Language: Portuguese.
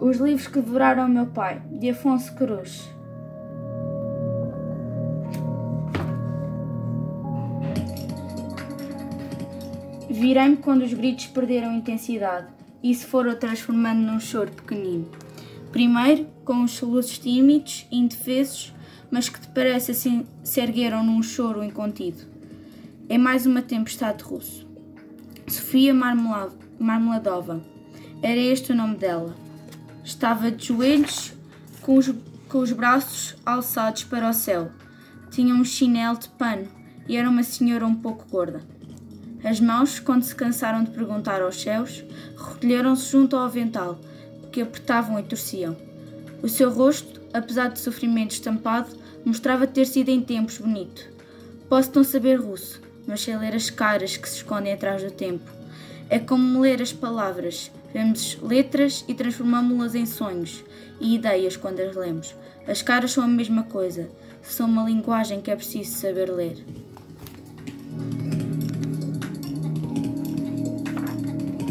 Os livros que devoraram meu pai, de Afonso Cruz. Virei-me quando os gritos perderam intensidade e se foram transformando num choro pequenino. Primeiro, com os soluços tímidos indefesos, mas que depressa assim se ergueram num choro incontido. É mais uma tempestade russo. Sofia Marmeladova. Era este o nome dela. Estava de joelhos, com os, com os braços alçados para o céu. Tinha um chinelo de pano e era uma senhora um pouco gorda. As mãos, quando se cansaram de perguntar aos céus, recolheram-se junto ao avental, que apertavam e torciam. O seu rosto, apesar de sofrimento estampado, mostrava ter sido em tempos bonito. Posso não saber russo, mas sei ler as caras que se escondem atrás do tempo. É como ler as palavras, Vemos letras e transformamos-las em sonhos e ideias quando as lemos. As caras são a mesma coisa, são uma linguagem que é preciso saber ler.